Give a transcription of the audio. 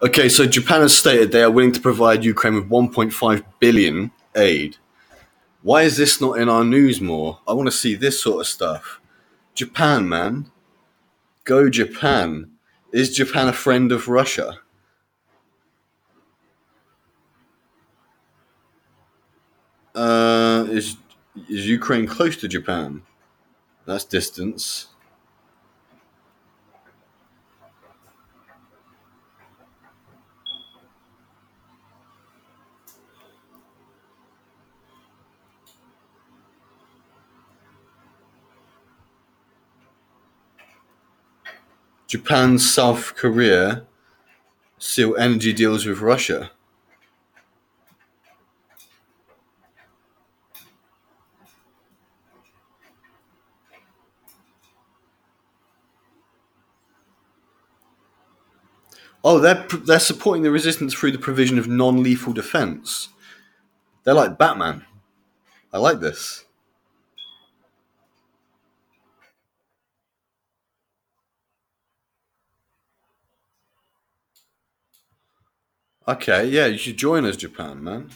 Okay, so Japan has stated they are willing to provide Ukraine with 1.5 billion aid. Why is this not in our news more? I want to see this sort of stuff. Japan, man. Go Japan. Is Japan a friend of Russia? Uh, is is Ukraine close to Japan? That's distance. Japan, South Korea seal energy deals with Russia. Oh, they're they're supporting the resistance through the provision of non-lethal defense. They're like Batman. I like this. Okay, yeah, you should join us, Japan, man.